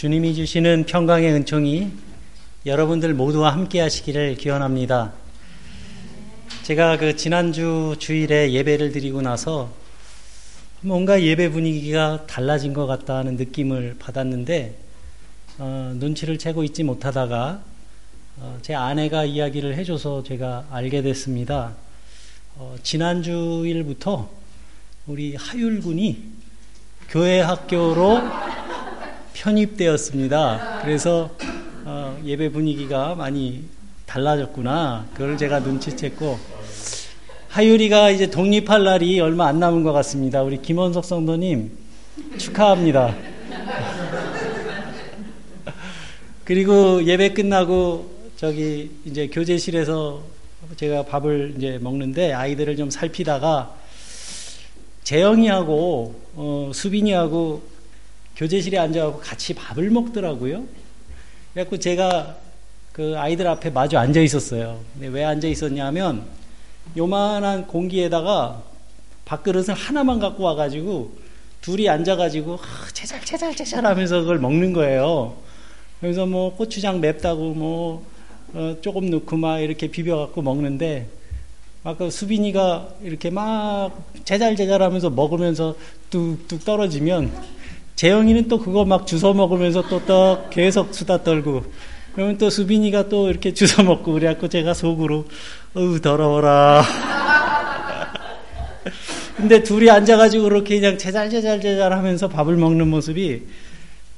주님이 주시는 평강의 은총이 여러분들 모두와 함께 하시기를 기원합니다. 제가 그 지난주 주일에 예배를 드리고 나서 뭔가 예배 분위기가 달라진 것 같다는 느낌을 받았는데 어, 눈치를 채고 있지 못하다가 어, 제 아내가 이야기를 해줘서 제가 알게 됐습니다. 어, 지난주일부터 우리 하율군이 교회 학교로 편입되었습니다. 그래서 어, 예배 분위기가 많이 달라졌구나. 그걸 제가 눈치챘고 하율이가 이제 독립할 날이 얼마 안 남은 것 같습니다. 우리 김원석 성도님 축하합니다. 그리고 예배 끝나고 저기 이제 교제실에서 제가 밥을 이제 먹는데 아이들을 좀 살피다가 재영이하고 어, 수빈이하고 교제실에 앉아갖고 같이 밥을 먹더라고요. 그래갖고 제가 그 아이들 앞에 마주 앉아 있었어요. 근데 왜 앉아 있었냐면 요만한 공기에다가 밥그릇을 하나만 갖고 와가지고 둘이 앉아가지고 아, 제잘 제잘 제잘 하면서 그걸 먹는 거예요. 그래서 뭐 고추장 맵다고 뭐 어, 조금 넣고 막 이렇게 비벼갖고 먹는데 아까 수빈이가 이렇게 막 제잘제잘 하면서 먹으면서 뚝뚝 떨어지면 재영이는 또 그거 막 주워 먹으면서 또 떡 계속 수다 떨고 그러면 또 수빈이가 또 이렇게 주워 먹고 그래갖고 제가 속으로 어우 더러워라 근데 둘이 앉아가지고 그렇게 그냥 제잘제잘제잘 하면서 밥을 먹는 모습이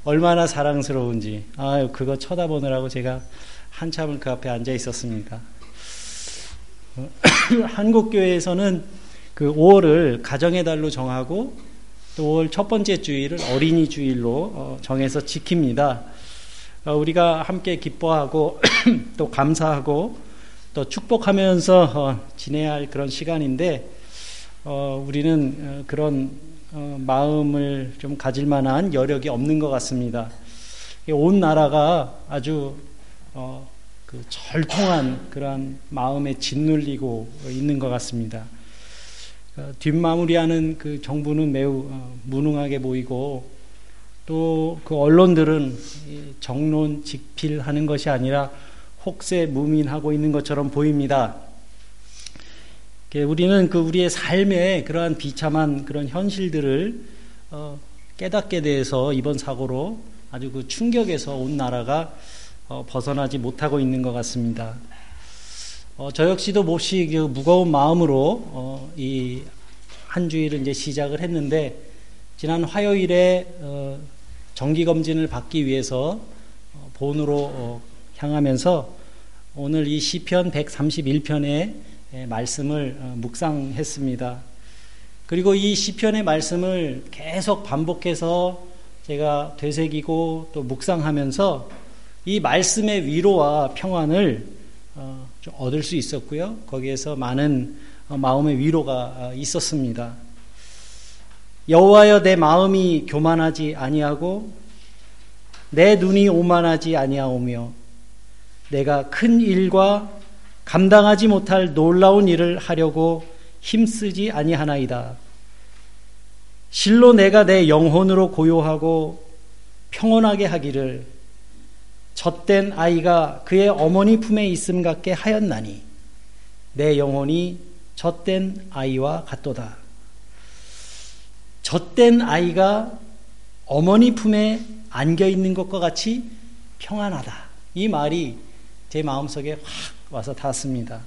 얼마나 사랑스러운지 아유 그거 쳐다보느라고 제가 한참을 그 앞에 앉아 있었습니다. 한국 교회에서는 그 5월을 가정의 달로 정하고 또 5월 첫 번째 주일을 어린이 주일로 어, 정해서 지킵니다. 어, 우리가 함께 기뻐하고 또 감사하고 또 축복하면서 어, 지내야 할 그런 시간인데 우리는 그런 마음을 좀 가질 만한 여력이 없는 것 같습니다. 온 나라가 아주 그 절통한 그러한 마음에 짓눌리고 있는 것 같습니다. 어, 뒷마무리하는 그 정부는 매우 어, 무능하게 보이고 또 그 언론들은 정론 직필하는 것이 아니라 혹세 무민하고 있는 것처럼 보입니다. 우리는 그 우리의 삶의 그러한 비참한 그런 현실들을 어, 깨닫게 돼서 이번 사고로 아주 그 충격에서 온 나라가 어, 벗어나지 못하고 있는 것 같습니다. 어, 저 역시도 몹시 그 무거운 마음으로 어, 이한 주일을 이제 시작을 했는데 지난 화요일에 어, 정기 검진을 받기 위해서 어, 본으로 어, 향하면서 오늘 이 시편 131편의 말씀을 묵상했습니다. 그리고 이 시편의 말씀을 계속 반복해서 제가 되새기고 또 묵상하면서 이 말씀의 위로와 평안을 어, 좀 얻을 수 있었고요. 거기에서 많은 어, 마음의 위로가 어, 있었습니다. 여호와여 내 마음이 교만하지 아니하고 내 눈이 오만하지 아니하오며 내가 큰 일과 감당하지 못할 놀라운 일을 하려고 힘쓰지 아니하나이다. 실로 내가 내 영혼으로 고요하고 평온하게 하기를 젖된 아이가 그의 어머니 품에 있음 같게 하였나니 내 영혼이 젖된 아이와 같도다. 젖된 아이가 어머니 품에 안겨 있는 것과 같이 평안하다. 이 말이 제 마음속에 확 와서 닿습니다.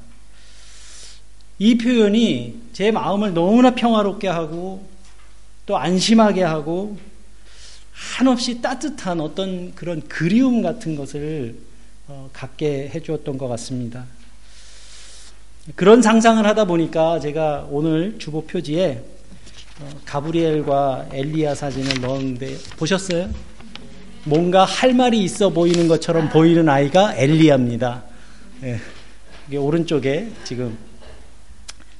이 표현이 제 마음을 너무나 평화롭게 하고 또 안심하게 하고 한없이 따뜻한 어떤 그런 그리움 같은 것을 어, 갖게 해주었던 것 같습니다. 그런 상상을 하다 보니까 제가 오늘 주보 표지에 어, 가브리엘과 엘리야 사진을 넣었는데 보셨어요? 뭔가 할 말이 있어 보이는 것처럼 보이는 아이가 엘리야입니다. 예, 이게 오른쪽에 지금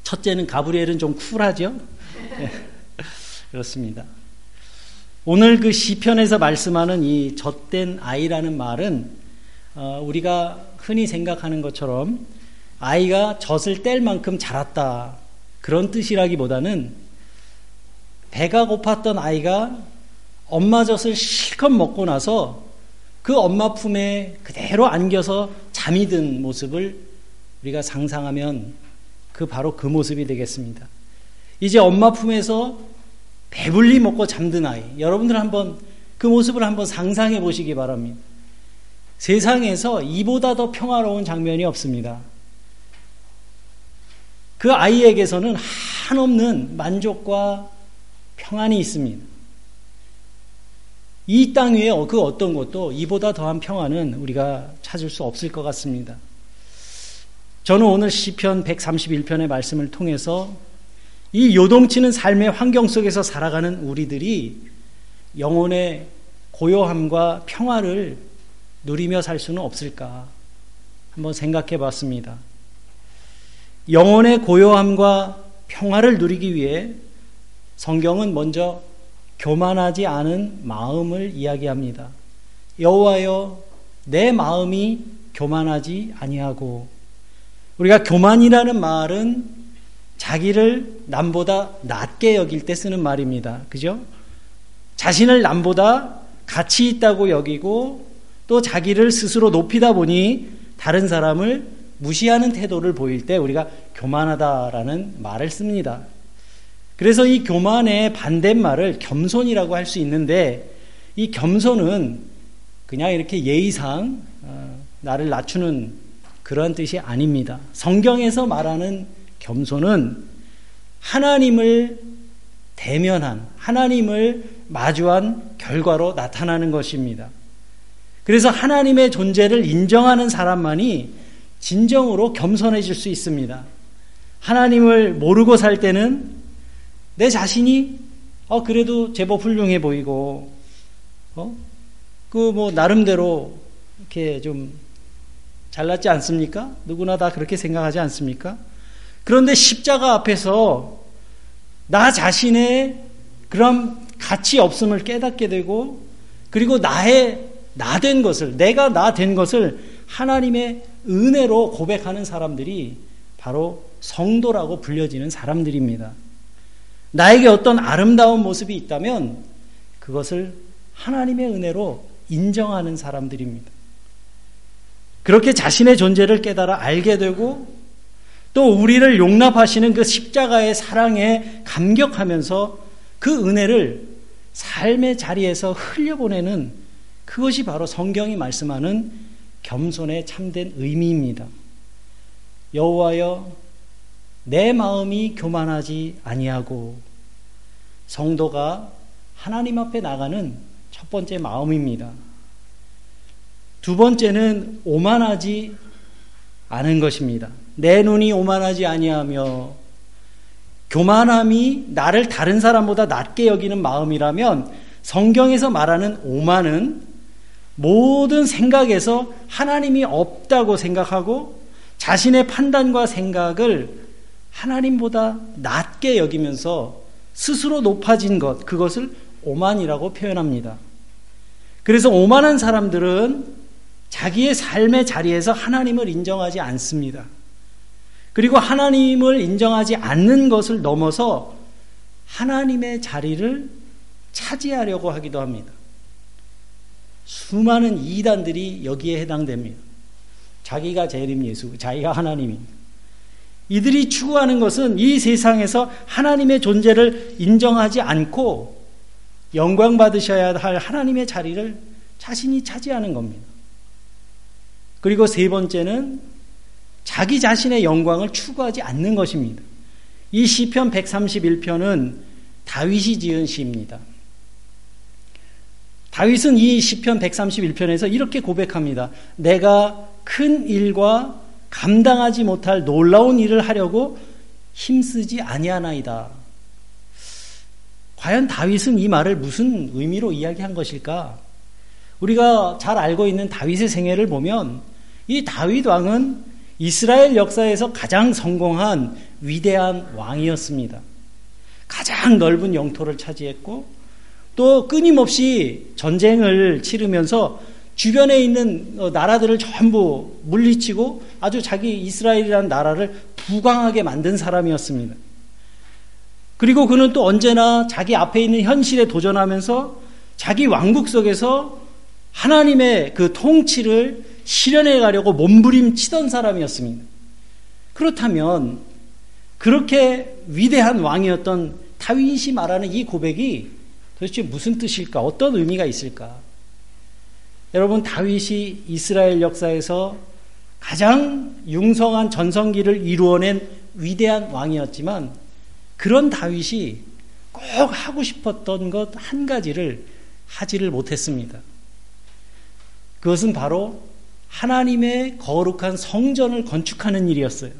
첫째는 가브리엘은 좀 쿨하죠? 예, 그렇습니다. 오늘 그 시편에서 말씀하는 이 젖된 아이라는 말은 어, 우리가 흔히 생각하는 것처럼 아이가 젖을 뗄 만큼 자랐다 그런 뜻이라기보다는 배가 고팠던 아이가 엄마 젖을 실컷 먹고 나서 그 엄마 품에 그대로 안겨서 잠이 든 모습을 우리가 상상하면 그 바로 그 모습이 되겠습니다. 이제 엄마 품에서 배불리 먹고 잠든 아이. 여러분들 한번 그 모습을 한번 상상해 보시기 바랍니다. 세상에서 이보다 더 평화로운 장면이 없습니다. 그 아이에게서는 한없는 만족과 평안이 있습니다. 이 땅 위에 그 어떤 것도 이보다 더한 평안은 우리가 찾을 수 없을 것 같습니다. 저는 오늘 시편 131편의 말씀을 통해서 이 요동치는 삶의 환경 속에서 살아가는 우리들이 영혼의 고요함과 평화를 누리며 살 수는 없을까 한번 생각해 봤습니다. 영혼의 고요함과 평화를 누리기 위해 성경은 먼저 교만하지 않은 마음을 이야기합니다. 여호와여 내 마음이 교만하지 아니하고 우리가 교만이라는 말은 자기를 남보다 낮게 여길 때 쓰는 말입니다. 그죠? 자신을 남보다 가치 있다고 여기고 또 자기를 스스로 높이다 보니 다른 사람을 무시하는 태도를 보일 때 우리가 교만하다라는 말을 씁니다. 그래서 이 교만의 반대말을 겸손이라고 할 수 있는데 이 겸손은 그냥 이렇게 예의상 어, 나를 낮추는 그런 뜻이 아닙니다. 성경에서 말하는 겸손은 하나님을 대면한 하나님을 마주한 결과로 나타나는 것입니다. 그래서 하나님의 존재를 인정하는 사람만이 진정으로 겸손해질 수 있습니다. 하나님을 모르고 살 때는 내 자신이 어 그래도 제법 훌륭해 보이고 어그 뭐 나름대로 이렇게 좀 잘났지 않습니까? 누구나 다 그렇게 생각하지 않습니까? 그런데 십자가 앞에서 나 자신의 그런 가치 없음을 깨닫게 되고 그리고 나의 나 된 것을 내가 나 된 것을 하나님의 은혜로 고백하는 사람들이 바로 성도라고 불려지는 사람들입니다. 나에게 어떤 아름다운 모습이 있다면 그것을 하나님의 은혜로 인정하는 사람들입니다. 그렇게 자신의 존재를 깨달아 알게 되고 또 우리를 용납하시는 그 십자가의 사랑에 감격하면서 그 은혜를 삶의 자리에서 흘려보내는 그것이 바로 성경이 말씀하는 겸손의 참된 의미입니다. 여호와여 내 마음이 교만하지 아니하고 성도가 하나님 앞에 나가는 첫 번째 마음입니다. 두 번째는 오만하지 않은 것입니다. 내 눈이 오만하지 아니하며 교만함이 나를 다른 사람보다 낮게 여기는 마음이라면 성경에서 말하는 오만은 모든 생각에서 하나님이 없다고 생각하고 자신의 판단과 생각을 하나님보다 낮게 여기면서 스스로 높아진 것, 그것을 오만이라고 표현합니다. 그래서 오만한 사람들은 자기의 삶의 자리에서 하나님을 인정하지 않습니다. 그리고 하나님을 인정하지 않는 것을 넘어서 하나님의 자리를 차지하려고 하기도 합니다. 수많은 이단들이 여기에 해당됩니다. 자기가 재림 예수, 자기가 하나님입니다. 이들이 추구하는 것은 이 세상에서 하나님의 존재를 인정하지 않고 영광 받으셔야 할 하나님의 자리를 자신이 차지하는 겁니다. 그리고 세 번째는 자기 자신의 영광을 추구하지 않는 것입니다. 이 시편 131편은 다윗이 지은 시입니다. 다윗은 이 시편 131편에서 이렇게 고백합니다. 내가 큰 일과 감당하지 못할 놀라운 일을 하려고 힘쓰지 아니하나이다. 과연 다윗은 이 말을 무슨 의미로 이야기한 것일까? 우리가 잘 알고 있는 다윗의 생애를 보면 이 다윗 왕은 이스라엘 역사에서 가장 성공한 위대한 왕이었습니다. 가장 넓은 영토를 차지했고 또 끊임없이 전쟁을 치르면서 주변에 있는 어, 나라들을 전부 물리치고 아주 자기 이스라엘이라는 나라를 부강하게 만든 사람이었습니다. 그리고 그는 또 언제나 자기 앞에 있는 현실에 도전하면서 자기 왕국 속에서 하나님의 그 통치를 실현해 가려고 몸부림치던 사람이었습니다. 그렇다면 그렇게 위대한 왕이었던 다윗이 말하는 이 고백이 도대체 무슨 뜻일까? 어떤 의미가 있을까? 여러분 다윗이 이스라엘 역사에서 가장 융성한 전성기를 이루어낸 위대한 왕이었지만 그런 다윗이 꼭 하고 싶었던 것 한 가지를 하지를 못했습니다. 그것은 바로 하나님의 거룩한 성전을 건축하는 일이었어요.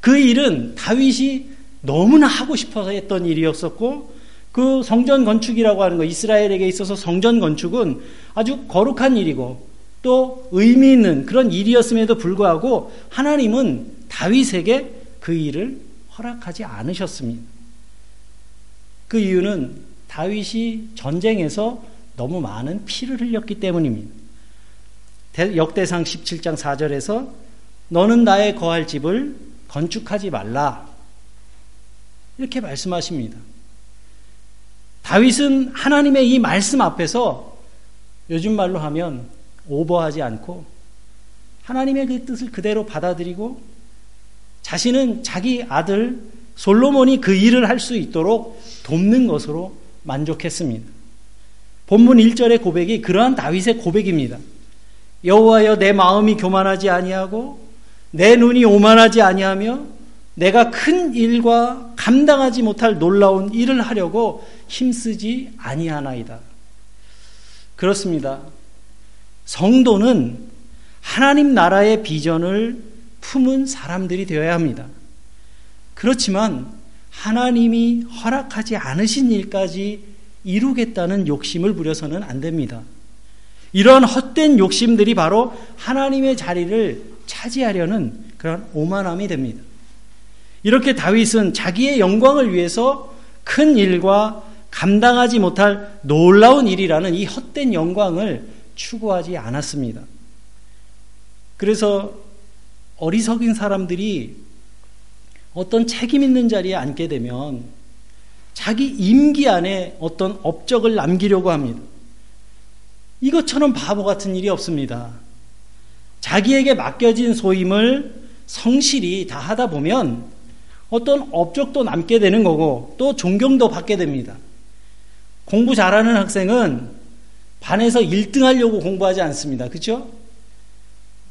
그 일은 다윗이 너무나 하고 싶어서 했던 일이었었고 그 성전 건축이라고 하는 거 이스라엘에게 있어서 성전 건축은 아주 거룩한 일이고 또 의미 있는 그런 일이었음에도 불구하고 하나님은 다윗에게 그 일을 허락하지 않으셨습니다. 그 이유는 다윗이 전쟁에서 너무 많은 피를 흘렸기 때문입니다. 역대상 17장 4절에서 너는 나의 거할 집을 건축하지 말라. 이렇게 말씀하십니다. 다윗은 하나님의 이 말씀 앞에서 요즘 말로 하면 오버하지 않고 하나님의 그 뜻을 그대로 받아들이고 자신은 자기 아들 솔로몬이 그 일을 할 수 있도록 돕는 것으로 만족했습니다. 본문 1절의 고백이 그러한 다윗의 고백입니다. 여호와여 내 마음이 교만하지 아니하고 내 눈이 오만하지 아니하며 내가 큰 일과 감당하지 못할 놀라운 일을 하려고 힘쓰지 아니하나이다. 그렇습니다. 성도는 하나님 나라의 비전을 품은 사람들이 되어야 합니다. 그렇지만 하나님이 허락하지 않으신 일까지 이루겠다는 욕심을 부려서는 안 됩니다. 이러한 헛된 욕심들이 바로 하나님의 자리를 차지하려는 그런 오만함이 됩니다. 이렇게 다윗은 자기의 영광을 위해서 큰 일과 감당하지 못할 놀라운 일이라는 이 헛된 영광을 추구하지 않았습니다. 그래서 어리석인 사람들이 어떤 책임 있는 자리에 앉게 되면 자기 임기 안에 어떤 업적을 남기려고 합니다. 이것처럼 바보 같은 일이 없습니다. 자기에게 맡겨진 소임을 성실히 다 하다 보면 어떤 업적도 남게 되는 거고 또 존경도 받게 됩니다. 공부 잘하는 학생은 반에서 1등 하려고 공부하지 않습니다. 그렇죠?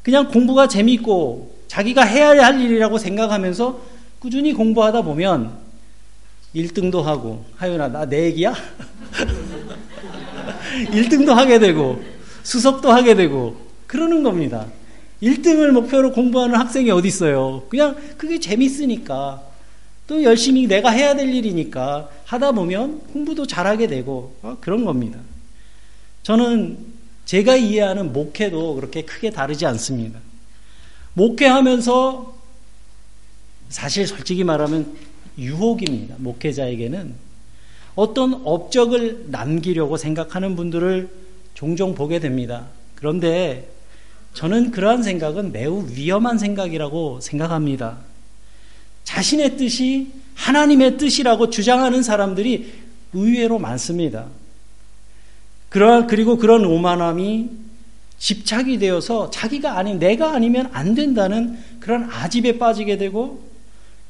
그냥 공부가 재밌고 자기가 해야 할 일이라고 생각하면서 꾸준히 공부하다 보면 1등도 하고 하윤아 나 내 얘기야? 1등도 하게 되고 수석도 하게 되고 그러는 겁니다. 1등을 목표로 공부하는 학생이 어디 있어요? 그냥 그게 재밌으니까 또 열심히 내가 해야 될 일이니까 하다 보면 공부도 잘하게 되고 어, 그런 겁니다. 저는 제가 이해하는 목회도 그렇게 크게 다르지 않습니다. 목회하면서 사실 솔직히 말하면 유혹입니다. 목회자에게는 어떤 업적을 남기려고 생각하는 분들을 종종 보게 됩니다. 그런데 저는 그러한 생각은 매우 위험한 생각이라고 생각합니다. 자신의 뜻이 하나님의 뜻이라고 주장하는 사람들이 의외로 많습니다. 그리고 그런 오만함이 집착이 되어서 자기가 아닌 내가 아니면 안 된다는 그런 아집에 빠지게 되고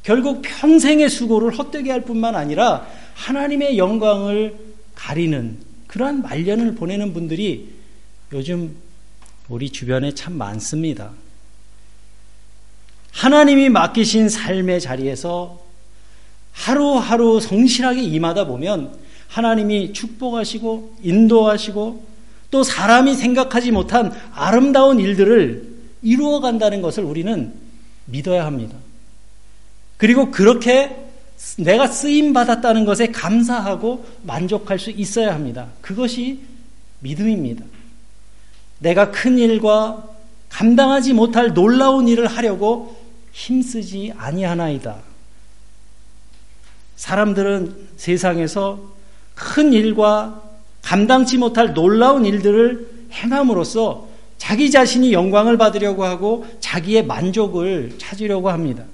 결국 평생의 수고를 헛되게 할 뿐만 아니라 하나님의 영광을 가리는 그러한 말년을 보내는 분들이 요즘 우리 주변에 참 많습니다. 하나님이 맡기신 삶의 자리에서 하루하루 성실하게 임하다 보면 하나님이 축복하시고 인도하시고 또 사람이 생각하지 못한 아름다운 일들을 이루어 간다는 것을 우리는 믿어야 합니다. 그리고 그렇게 내가 쓰임 받았다는 것에 감사하고 만족할 수 있어야 합니다. 그것이 믿음입니다. 내가 큰 일과 감당하지 못할 놀라운 일을 하려고 힘쓰지 아니하나이다. 사람들은 세상에서 큰 일과 감당치 못할 놀라운 일들을 행함으로써 자기 자신이 영광을 받으려고 하고 자기의 만족을 찾으려고 합니다.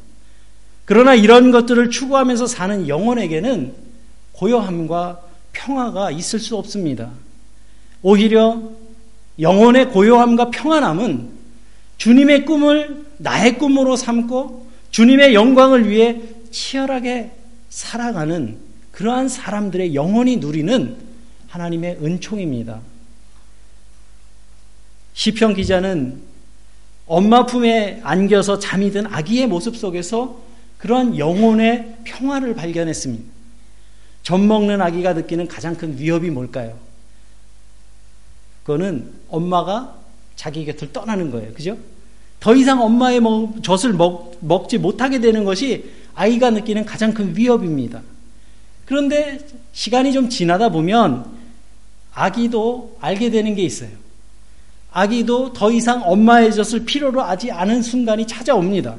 그러나 이런 것들을 추구하면서 사는 영혼에게는 고요함과 평화가 있을 수 없습니다. 오히려 영혼의 고요함과 평안함은 주님의 꿈을 나의 꿈으로 삼고 주님의 영광을 위해 치열하게 살아가는 그러한 사람들의 영혼이 누리는 하나님의 은총입니다. 시편 기자는 엄마 품에 안겨서 잠이 든 아기의 모습 속에서 그러한 영혼의 평화를 발견했습니다. 젖 먹는 아기가 느끼는 가장 큰 위협이 뭘까요? 그거는 엄마가 자기 곁을 떠나는 거예요. 그죠? 더 이상 엄마의 젖을 먹, 먹지 못하게 되는 것이 아이가 느끼는 가장 큰 위협입니다. 그런데 시간이 좀 지나다 보면 아기도 알게 되는 게 있어요. 아기도 더 이상 엄마의 젖을 필요로 하지 않은 순간이 찾아옵니다.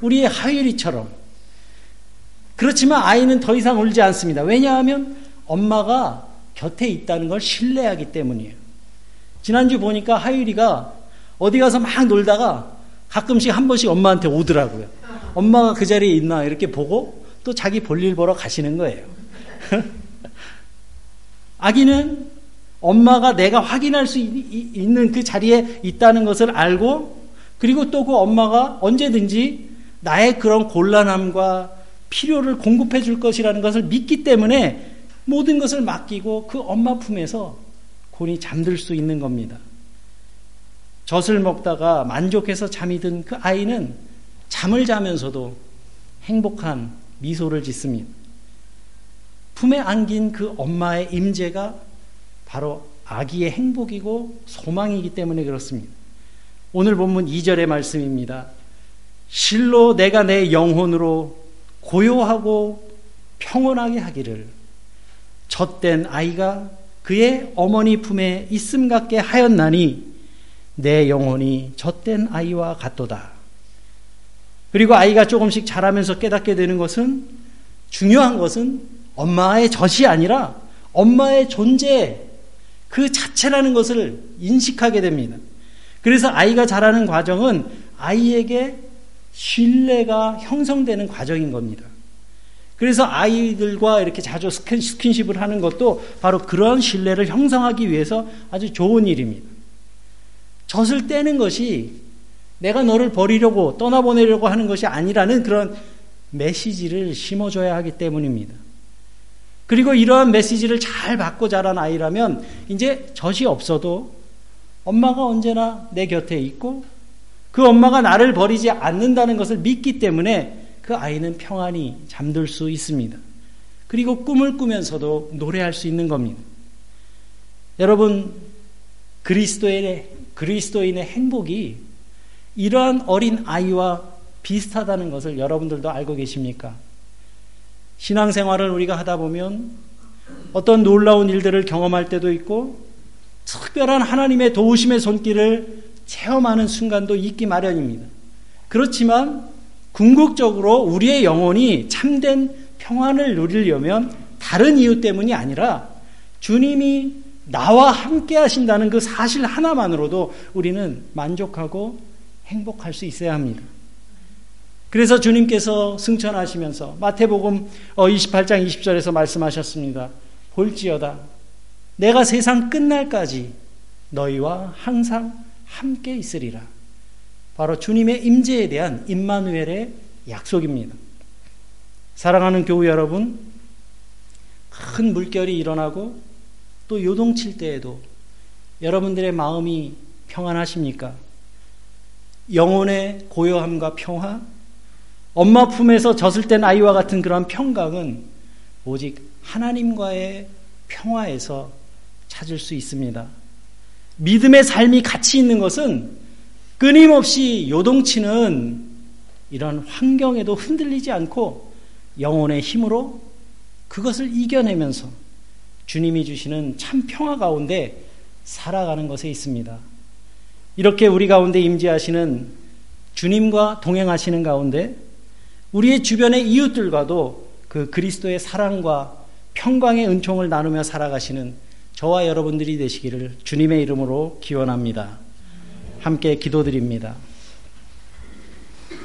우리의 하율이처럼. 그렇지만 아이는 더 이상 울지 않습니다. 왜냐하면 엄마가 곁에 있다는 걸 신뢰하기 때문이에요. 지난주 보니까 하율이가 어디 가서 막 놀다가 가끔씩 한 번씩 엄마한테 오더라고요. 엄마가 그 자리에 있나 이렇게 보고 또 자기 볼일 보러 가시는 거예요. 아기는 엄마가 내가 확인할 수 있는 그 자리에 있다는 것을 알고 그리고 또 그 엄마가 언제든지 나의 그런 곤란함과 필요를 공급해 줄 것이라는 것을 믿기 때문에 모든 것을 맡기고 그 엄마 품에서 곤히 잠들 수 있는 겁니다. 젖을 먹다가 만족해서 잠이 든 그 아이는 잠을 자면서도 행복한 미소를 짓습니다. 품에 안긴 그 엄마의 임재가 바로 아기의 행복이고 소망이기 때문에 그렇습니다. 오늘 본문 2절의 말씀입니다. 실로 내가 내 영혼으로 고요하고 평온하게 하기를 젖된 아이가 그의 어머니 품에 있음 같게 하였나니 내 영혼이 젖된 아이와 같도다. 그리고 아이가 조금씩 자라면서 깨닫게 되는 것은 중요한 것은 엄마의 젖이 아니라 엄마의 존재 그 자체라는 것을 인식하게 됩니다. 그래서 아이가 자라는 과정은 아이에게 신뢰가 형성되는 과정인 겁니다. 그래서 아이들과 이렇게 자주 스킨십을 하는 것도 바로 그런 신뢰를 형성하기 위해서 아주 좋은 일입니다. 젖을 떼는 것이 내가 너를 버리려고 떠나보내려고 하는 것이 아니라는 그런 메시지를 심어줘야 하기 때문입니다. 그리고 이러한 메시지를 잘 받고 자란 아이라면 이제 젖이 없어도 엄마가 언제나 내 곁에 있고 그 엄마가 나를 버리지 않는다는 것을 믿기 때문에 그 아이는 평안히 잠들 수 있습니다. 그리고 꿈을 꾸면서도 노래할 수 있는 겁니다. 여러분, 그리스도의 그리스도인의 행복이 이러한 어린 아이와 비슷하다는 것을 여러분들도 알고 계십니까? 신앙생활을 우리가 하다 보면 어떤 놀라운 일들을 경험할 때도 있고 특별한 하나님의 도우심의 손길을 체험하는 순간도 있기 마련입니다. 그렇지만 궁극적으로 우리의 영혼이 참된 평안을 누리려면 다른 이유 때문이 아니라 주님이 나와 함께 하신다는 그 사실 하나만으로도 우리는 만족하고 행복할 수 있어야 합니다. 그래서 주님께서 승천하시면서 마태복음 28장 어, 20절에서 말씀하셨습니다. 볼지어다. 내가 세상 끝날까지 너희와 항상 함께 있으리라. 바로 주님의 임재에 대한 임마누엘의 약속입니다. 사랑하는 교우 여러분, 큰 물결이 일어나고 또 요동칠 때에도 여러분들의 마음이 평안하십니까? 영혼의 고요함과 평화, 엄마 품에서 젖을 땐 아이와 같은 그런 평강은 오직 하나님과의 평화에서 찾을 수 있습니다. 믿음의 삶이 가치 있는 것은 끊임없이 요동치는 이런 환경에도 흔들리지 않고 영혼의 힘으로 그것을 이겨내면서 주님이 주시는 참 평화 가운데 살아가는 것에 있습니다. 이렇게 우리 가운데 임재하시는 주님과 동행하시는 가운데 우리의 주변의 이웃들과도 그 그리스도의 사랑과 평강의 은총을 나누며 살아가시는 저와 여러분들이 되시기를 주님의 이름으로 기원합니다. 함께 기도드립니다.